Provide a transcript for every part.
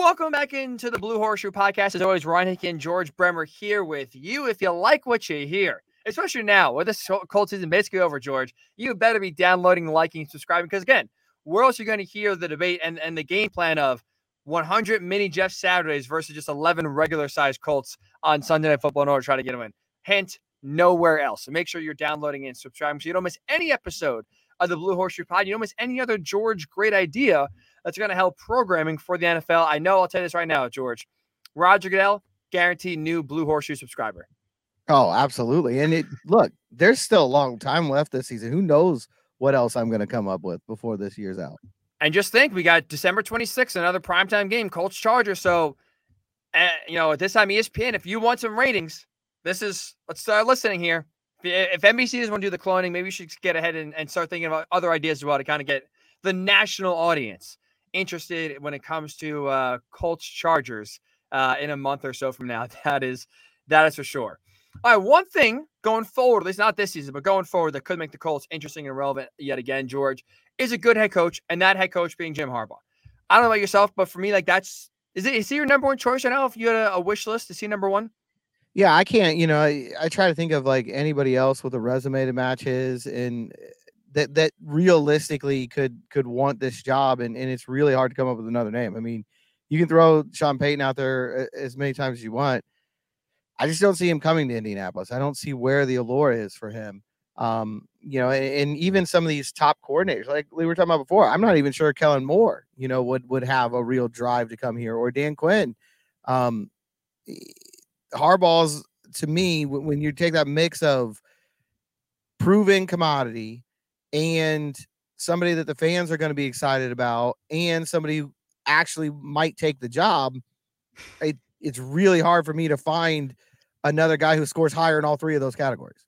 Welcome back into the Blue Horseshoe Podcast. As always, Ryan Hickey and George Bremer here with you. If you like what you hear, especially now with this Colts season basically over, George, you better be downloading, liking, subscribing. Because again, where else are you going to hear the debate and, and the game plan of 100 mini Jeff Saturdays versus just 11 regular sized Colts on Sunday Night Football in order to try to get a win? Hint, nowhere else. So make sure you're downloading and subscribing so you don't miss any episode of the Blue Horseshoe Pod. You don't miss any other George great idea that's going to help programming for the NFL. I know I'll tell you this right now, George. Roger Goodell, guaranteed new Blue Horseshoe subscriber. Oh, absolutely. And it look, there's still a long time left this season. Who knows what else I'm going to come up with before this year's out. And just think, we got December 26th, another primetime game, Colts Chargers. So, uh, you know, at this time, ESPN, if you want some ratings, this is, let's start listening here. If, if NBC doesn't want to do the cloning, maybe you should get ahead and, and start thinking about other ideas as well to kind of get the national audience interested when it comes to uh, Colts Chargers uh, in a month or so from now. That is, that is for sure. All right, one thing going forward, at least not this season, but going forward, that could make the Colts interesting and relevant yet again, George, is a good head coach, and that head coach being Jim Harbaugh. I don't know about yourself, but for me, like that's is it is he your number one choice right now? If you had a, a wish list, to see number one? Yeah, I can't. You know, I, I try to think of like anybody else with a resume to match his, and that that realistically could could want this job, and and it's really hard to come up with another name. I mean, you can throw Sean Payton out there eh, as many times as you want I just don't see him coming to Indianapolis. I don't see where the allure is for him. Um, you know, and, and, even some of these top coordinators, like we were talking about before, I'm not even sure Kellen Moore, you know, would would have a real drive to come here, or Dan Quinn. Um, Harbaugh's to me, when you take that mix of proven commodity and somebody that the fans are going to be excited about, and somebody who actually might take the job, it, it's really hard for me to find another guy who scores higher in all three of those categories.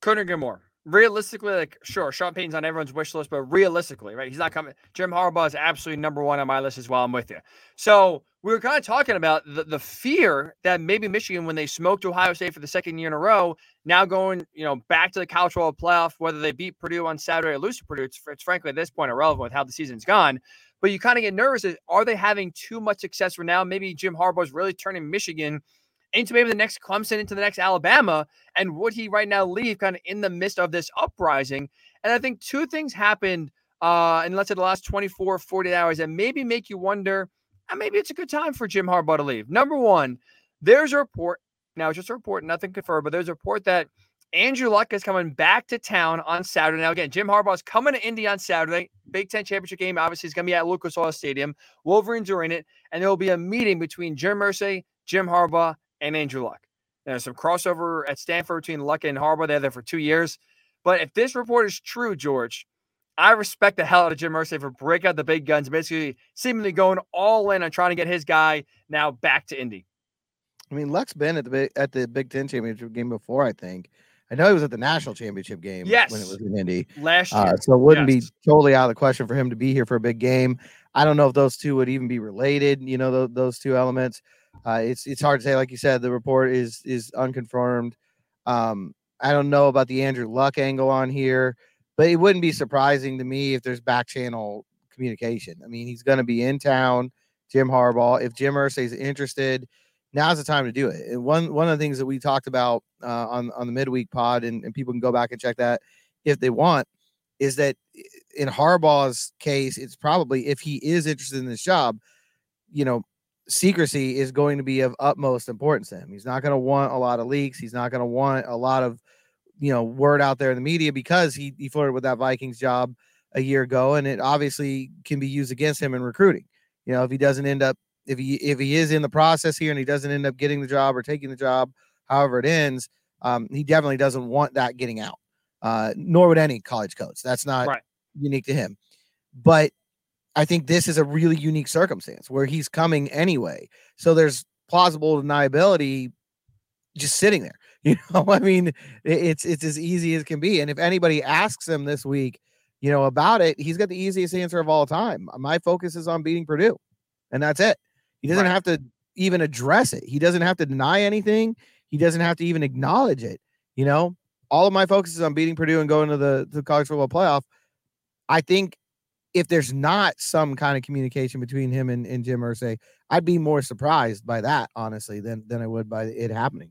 Couldn't agree more. Realistically, like sure, Sean Payton's on everyone's wish list, but realistically, right? He's not coming. Jim Harbaugh is absolutely number one on my list as well. I'm with you. So we were kind of talking about the, the fear that maybe Michigan, when they smoked Ohio State for the second year in a row, now going, you know, back to the college football playoff, whether they beat Purdue on Saturday or lose to Purdue, it's, it's frankly at this point irrelevant with how the season's gone. But you kind of get nervous. Are they having too much success for now? Maybe Jim Harbaugh is really turning Michigan – into maybe the next Clemson, into the next Alabama? And would he right now leave kind of in the midst of this uprising? And I think two things happened uh, in let's say the last 24, 40 hours that maybe make you wonder, uh, maybe it's a good time for Jim Harbaugh to leave. Number one, there's a report. Now it's just a report, nothing confirmed, but there's a report that Andrew Luck is coming back to town on Saturday. Now, again, Jim Harbaugh is coming to Indy on Saturday. Big Ten championship game, obviously, is going to be at Lucas Oil Stadium. Wolverines are in it, and there will be a meeting between Jim Irsay, Jim Harbaugh, and Andrew Luck. There's some crossover at Stanford between Luck and Harbaugh. They're there for two years. But if this report is true, George, I respect the hell out of Jim Irsay for breaking out the big guns, basically seemingly going all in on trying to get his guy now back to Indy. I mean, Luck's been at the big, at the Big Ten championship game before, I think. I know he was at the national championship game yes. when it was in Indy last year. Uh, so it wouldn't yes. be totally out of the question for him to be here for a big game. I don't know if those two would even be related, you know, th- those two elements. Uh, it's it's hard to say. Like you said, the report is is unconfirmed. Um, I don't know about the Andrew Luck angle on here, but it wouldn't be surprising to me if there's back channel communication. I mean, he's going to be in town, Jim Harbaugh. If Jim Irsay is interested, now's the time to do it. And one one of the things that we talked about uh, on on the midweek pod, and, and people can go back and check that if they want, is that in Harbaugh's case, it's probably if he is interested in this job, you know, secrecy is going to be of utmost importance to him. He's not going to want a lot of leaks. He's not going to want a lot of, you know, word out there in the media because he, he flirted with that Vikings job a year ago, and it obviously can be used against him in recruiting. You know, if he doesn't end up, if he if he is in the process here and he doesn't end up getting the job or taking the job, however it ends, um, he definitely doesn't want that getting out. Uh, nor would any college coach. That's not right. unique to him. But I think this is a really unique circumstance where he's coming anyway. So there's plausible deniability just sitting there. You know, I mean, it's it's as easy as can be. And if anybody asks him this week, you know, about it, he's got the easiest answer of all time. My focus is on beating Purdue, and that's it. He doesn't right. have to even address it. He doesn't have to deny anything. He doesn't have to even acknowledge it. You know, all of my focus is on beating Purdue and going to the, the college football playoff. I think if there's not some kind of communication between him and, and Jim Irsay, I'd be more surprised by that, honestly, than than I would by it happening.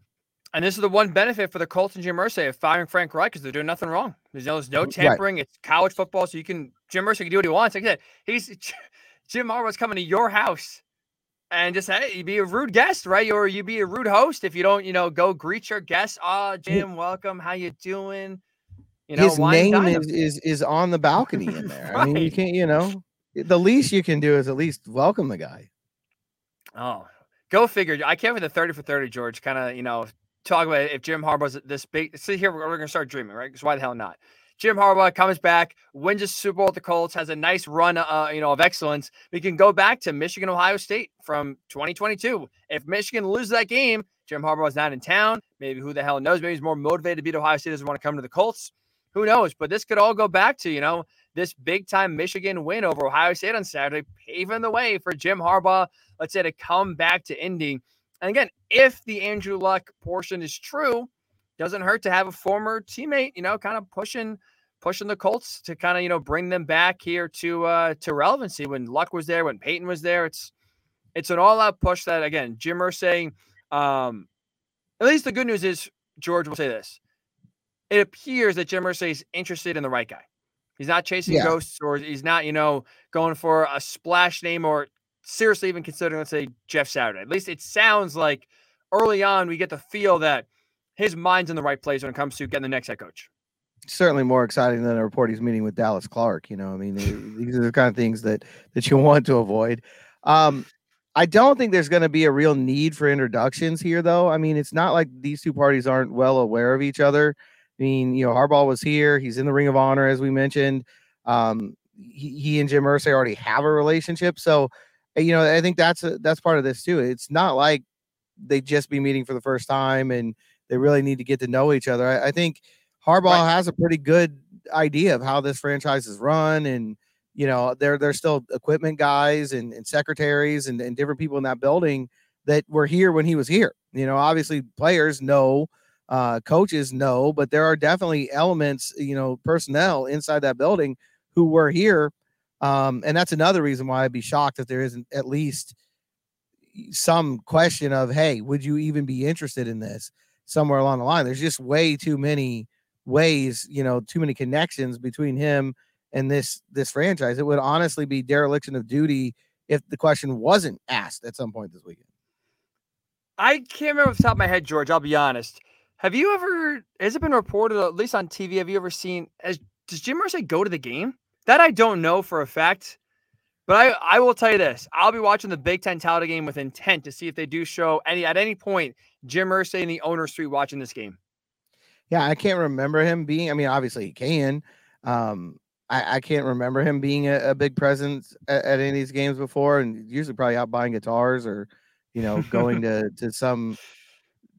And this is the one benefit for the Colts and Jim Irsay of firing Frank Reich because they're doing nothing wrong. There's no, there's no tampering. Right. It's college football, so you can Jim Irsay can do what he wants. Like I said, he's Jim Harbaugh's coming to your house and just hey, you be a rude guest, right? Or you'd be a rude host if you don't, you know, go greet your guests. Ah, oh, Jim, welcome. How you doing? You know, his name is, is is on the balcony in there. right. I mean, you can't, you know, the least you can do is at least welcome the guy. Oh, go figure. I can't with the 30 for 30, George. Kind of, you know, talk about if Jim Harbaugh's this big. See here, we're, we're gonna start dreaming, right? Because why the hell not? Jim Harbaugh comes back, wins a Super Bowl with the Colts, has a nice run, uh, you know, of excellence. We can go back to Michigan, Ohio State from 2022. If Michigan loses that game, Jim Harbaugh's not in town. Maybe who the hell knows? Maybe he's more motivated to beat Ohio State. Doesn't want to come to the Colts. Who knows? But this could all go back to you know this big time Michigan win over Ohio State on Saturday, paving the way for Jim Harbaugh. Let's say to come back to Indy. And again, if the Andrew Luck portion is true, doesn't hurt to have a former teammate, you know, kind of pushing pushing the Colts to kind of you know bring them back here to uh to relevancy. When Luck was there, when Peyton was there, it's it's an all out push that again Jim Irsay. Um, at least the good news is George will say this: it appears that Jim Irsay is interested in the right guy. He's not chasing yeah. ghosts, or he's not you know going for a splash name, or seriously even considering let's say Jeff Saturday. At least it sounds like early on we get the feel that his mind's in the right place when it comes to getting the next head coach. Certainly more exciting than a report he's meeting with Dallas Clark. You know, I mean, these are the kind of things that that you want to avoid. Um, I don't think there's going to be a real need for introductions here, though. I mean, it's not like these two parties aren't well aware of each other. I mean, you know, Harbaugh was here; he's in the Ring of Honor, as we mentioned. Um, he, he and Jim Irsay already have a relationship, so you know, I think that's a, that's part of this too. It's not like they just be meeting for the first time and they really need to get to know each other. I, I think Harbaugh right. has a pretty good idea of how this franchise is run, and you know, there there's still equipment guys and, and secretaries and, and different people in that building that were here when he was here. You know, obviously players know, uh, coaches know, but there are definitely elements, you know, personnel inside that building who were here. Um, and that's another reason why I'd be shocked if there isn't at least some question of, hey, would you even be interested in this? somewhere along the line. There's just way too many ways, you know, too many connections between him and this this franchise. It would honestly be dereliction of duty if the question wasn't asked at some point this weekend. I can't remember off the top of my head, George. I'll be honest. Have you ever? Has it been reported, at least on TV? Have you ever seen? As does Jim Irsay go to the game? That I don't know for a fact. But I, I will tell you this: I'll be watching the Big Ten title game with intent to see if they do show any at any point Jim Irsay in the owner suite watching this game. Yeah, I can't remember him being. I mean, obviously he can. Um, I, I can't remember him being a, a big presence at, at, any of these games before, and usually probably out buying guitars or, you know, going to to some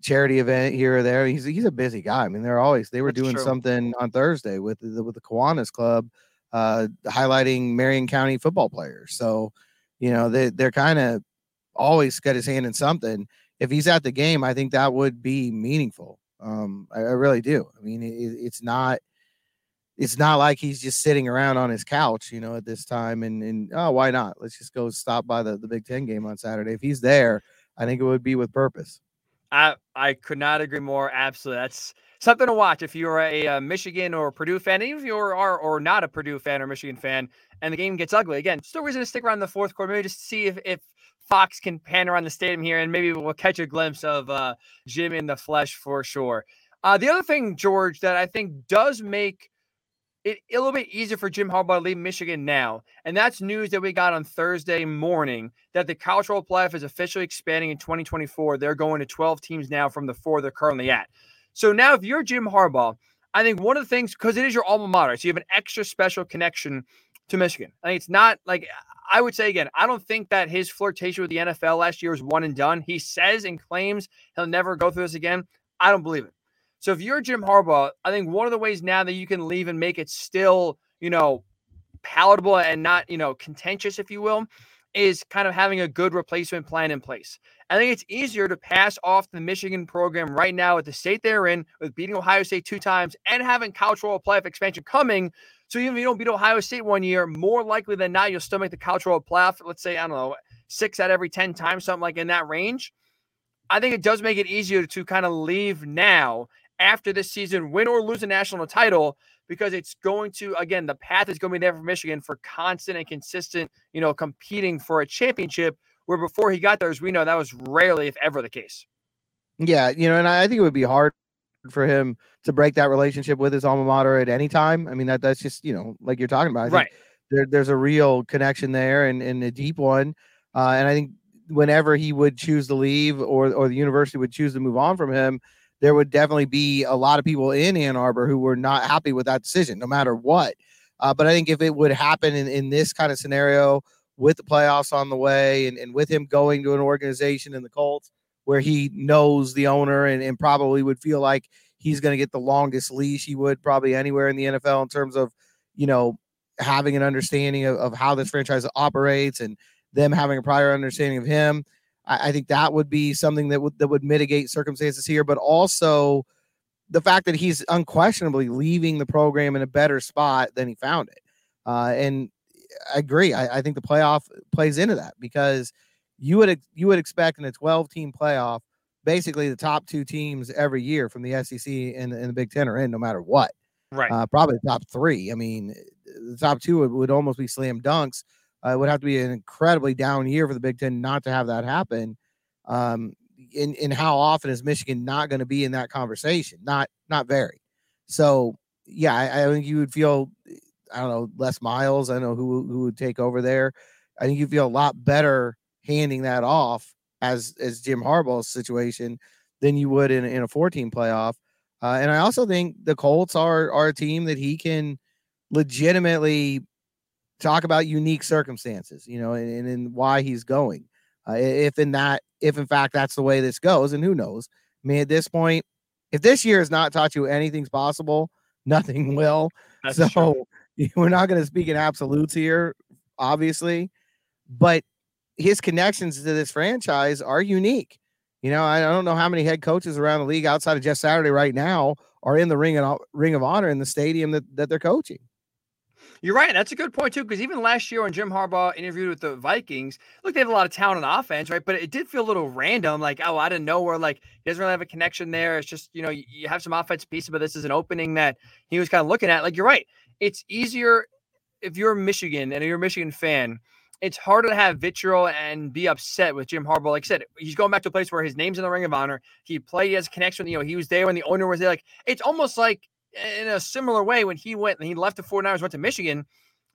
charity event here or there. He's he's a busy guy. I mean, they're always they were That's doing true. something on Thursday with the with the Kiwanis Club uh, highlighting Marion County football players. So, you know, they, they're kind of always got his hand in something. If he's at the game, I think that would be meaningful. Um, I, I really do. I mean, it, it's not, it's not like he's just sitting around on his couch, you know, at this time and, and oh, why not? Let's just go stop by the, the Big Ten game on Saturday. If he's there, I think it would be with purpose. I I could not agree more. Absolutely, that's something to watch if you're a, a Michigan or Purdue fan, even if you are or not a Purdue fan or Michigan fan, and the game gets ugly. Again, still reason to stick around the fourth quarter, maybe just see if, if Fox can pan around the stadium here, and maybe we'll catch a glimpse of uh, Jim in the flesh for sure. Uh, the other thing, George, that I think does make it a little bit easier for Jim Harbaugh to leave Michigan now, and that's news that we got on Thursday morning that the college football playoff is officially expanding in 2024. They're going to 12 teams now from the four they're currently at. So now, if you're Jim Harbaugh, I think one of the things, because it is your alma mater, so you have an extra special connection to Michigan. I think it's not like I would say again, I don't think that his flirtation with the NFL last year was one and done. He says and claims he'll never go through this again. I don't believe it. So if you're Jim Harbaugh, I think one of the ways now that you can leave and make it still, you know, palatable and not, you know, contentious, if you will, is kind of having a good replacement plan in place. I think it's easier to pass off the Michigan program right now at the state they're in with beating Ohio State two times and having football playoff expansion coming. So even if you don't beat Ohio State one year, more likely than not, you'll still make the football playoff. Let's say, I don't know, six out of every 10 times, something like in that range. I think it does make it easier to kind of leave now after this season, win or lose a national title, because it's going to again the path is going to be there for Michigan for constant and consistent, you know, competing for a championship. Where before he got there, as we know, that was rarely, if ever, the case. Yeah, you know, and I think it would be hard for him to break that relationship with his alma mater at any time. I mean, that that's just you know, like you're talking about, right? There, there's a real connection there, and and a deep one. Uh, and I think whenever he would choose to leave, or or the university would choose to move on from him, there would definitely be a lot of people in Ann Arbor who were not happy with that decision, no matter what. Uh, but I think if it would happen in, in this kind of scenario with the playoffs on the way and, and with him going to an organization in the Colts where he knows the owner and, and probably would feel like he's going to get the longest leash he would probably anywhere in the NFL in terms of, you know, having an understanding of, of how this franchise operates and them having a prior understanding of him. I, I think that would be something that would that would mitigate circumstances here, but also the fact that he's unquestionably leaving the program in a better spot than he found it. Uh, and I agree. I, I, think the playoff plays into that because you would you would expect in a 12 team playoff, basically the top two teams every year from the SEC and, and the Big Ten are in no matter what. Right. Uh, probably the top three. I mean, the top two would, would almost be slam dunks. Uh, it would have to be an incredibly down year for the Big Ten not to have that happen. Um, in in how often is Michigan not going to be in that conversation? Not not very. So yeah, I, I, think you would feel I don't know Les Miles. I know who who would take over there. I think you feel a lot better handing that off as as Jim Harbaugh's situation than you would in in a 14 playoff. Uh, and I also think the Colts are are a team that he can legitimately talk about unique circumstances, you know, and, and why he's going. Uh, if in that, if in fact that's the way this goes, and who knows? I mean, at this point, if this year has not taught you anything's possible, nothing will. That's so true. we're not going to speak in absolutes here, obviously, but his connections to this franchise are unique. You know, I don't know how many head coaches around the league outside of Jeff Saturday right now are in the ring and ring of honor in the stadium that, that they're coaching. You're right. That's a good point too, because even last year when Jim Harbaugh interviewed with the Vikings, look, they have a lot of talent on offense, right? But it did feel a little random, like oh, I didn't know where like he doesn't really have a connection there. It's just you know you have some offense pieces, but this is an opening that he was kind of looking at. Like you're right. It's easier if you're Michigan and you're a Michigan fan. It's harder to have vitriol and be upset with Jim Harbaugh. Like I said, he's going back to a place where his name's in the Ring of Honor. He played, he has a connection. You know, he was there when the owner was there. Like it's almost like in a similar way when he went and he left the 49ers, went to Michigan.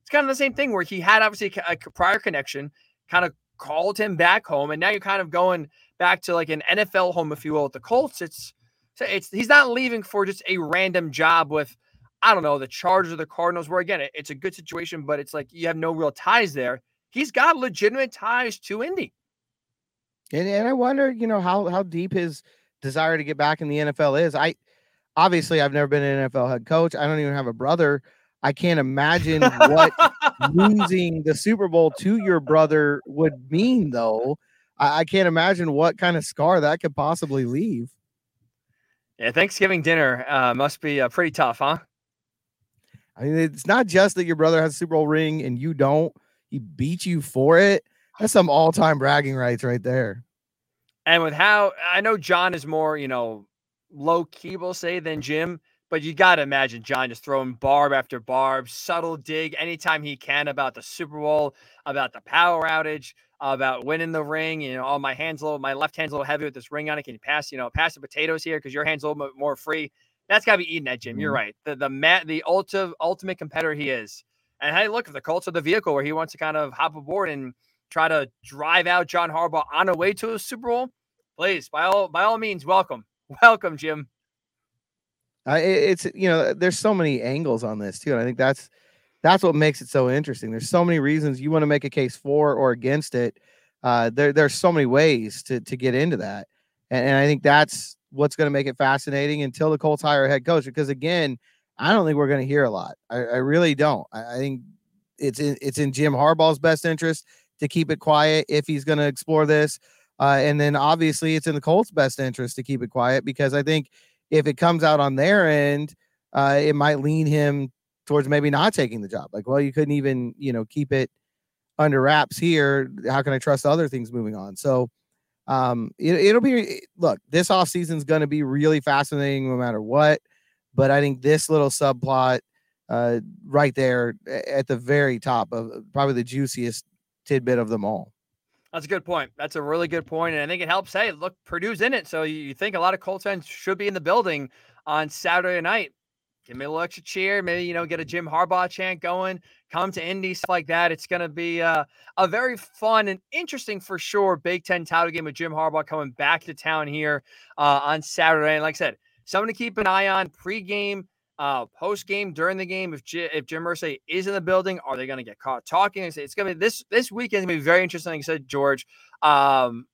It's kind of the same thing where he had obviously a prior connection, kind of called him back home, and now you're kind of going back to like an NFL home, if you will, at the Colts. It's it's he's not leaving for just a random job with I don't know the Chargers or the Cardinals, where again it's a good situation, but it's like you have no real ties there. He's got legitimate ties to Indy. And, and I wonder, you know, how how deep his desire to get back in the NFL is. I obviously I've never been an NFL head coach. I don't even have a brother. I can't imagine what losing the Super Bowl to your brother would mean, though. I, I, can't imagine what kind of scar that could possibly leave. Yeah, Thanksgiving dinner uh, must be uh, pretty tough, huh? I mean, it's not just that your brother has a Super Bowl ring and you don't. He beat you for it. That's some all-time bragging rights right there. And with how I know John is more, you know, low key, we'll say, than Jim. But you got to imagine John just throwing barb after barb, subtle dig anytime he can about the Super Bowl, about the power outage, about winning the ring. You know, oh, my hand's a little, my left hand's a little heavy with this ring on it. Can you pass, you know, pass the potatoes here because your hand's a little bit more free? That's got to be eating at Jim. Mm-hmm. You're right. The the mat, the ultimate ultimate competitor he is. And hey, look, if the Colts are the vehicle where he wants to kind of hop aboard and try to drive out John Harbaugh on a way to a Super Bowl, please, by all by all means, welcome, welcome, Jim. It's you know, there's so many angles on this too, and I think that's that's what makes it so interesting. There's so many reasons you want to make a case for or against it. Uh, there, there's so many ways to to get into that, and, and I think that's what's going to make it fascinating until the Colts hire a head coach. Because again, I don't think we're going to hear a lot. I, I really don't. I, I, think it's in, it's in Jim Harbaugh's best interest to keep it quiet if he's going to explore this. Uh, and then obviously it's in the Colts' best interest to keep it quiet because I think if it comes out on their end, uh, it might lean him towards maybe not taking the job. Like, well, you couldn't even, you know, keep it under wraps here. How can I trust other things moving on? So um, it, will be look, this off season is going to be really fascinating no matter what. But I think this little subplot uh, right there at the very top of probably the juiciest tidbit of them all. That's a good point. That's a really good point, and I think it helps. Hey, look, Purdue's in it, so you think a lot of Colts fans should be in the building on Saturday night. Give me a little extra cheer. Maybe you know get a Jim Harbaugh chant going. Come to Indy, stuff like that. It's going to be uh, a very fun and interesting for sure Big Ten title game with Jim Harbaugh coming back to town here uh, on Saturday. And like I said, something to keep an eye on pregame uh, post game, during the game, if if Jim Irsay is in the building, are they going to get caught talking? It's going to be this this weekend. Going to be very interesting. Like you said, George. Um,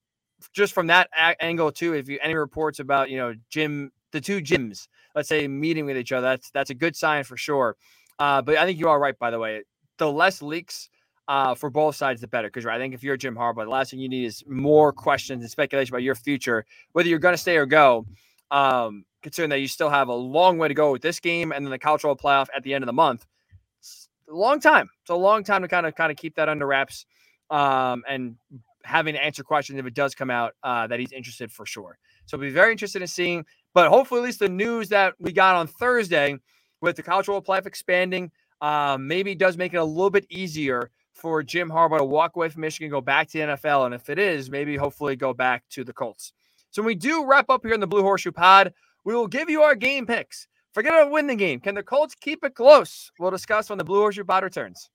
just from that a- angle too, if you any reports about you know Jim, the two Jims, let's say meeting with each other, that's that's a good sign for sure. Uh, but I think you are right. By the way, the less leaks uh, for both sides, the better. Because I think if you're Jim Harbaugh, the last thing you need is more questions and speculation about your future, whether you're going to stay or go. Um, considering that you still have a long way to go with this game and then the college football playoff at the end of the month. It's a long time. It's a long time to kind of kind of keep that under wraps um, and having to answer questions if it does come out uh, that he's interested for sure. So be very interested in seeing. But hopefully, at least the news that we got on Thursday with the college football playoff expanding, um, maybe does make it a little bit easier for Jim Harbaugh to walk away from Michigan, go back to the NFL, and if it is, maybe hopefully go back to the Colts. So when we do wrap up here in the Blue Horseshoe Pod, we will give you our game picks. Forget about win the game. Can the Colts keep it close? We'll discuss when the Blue Horseshoe Pod returns.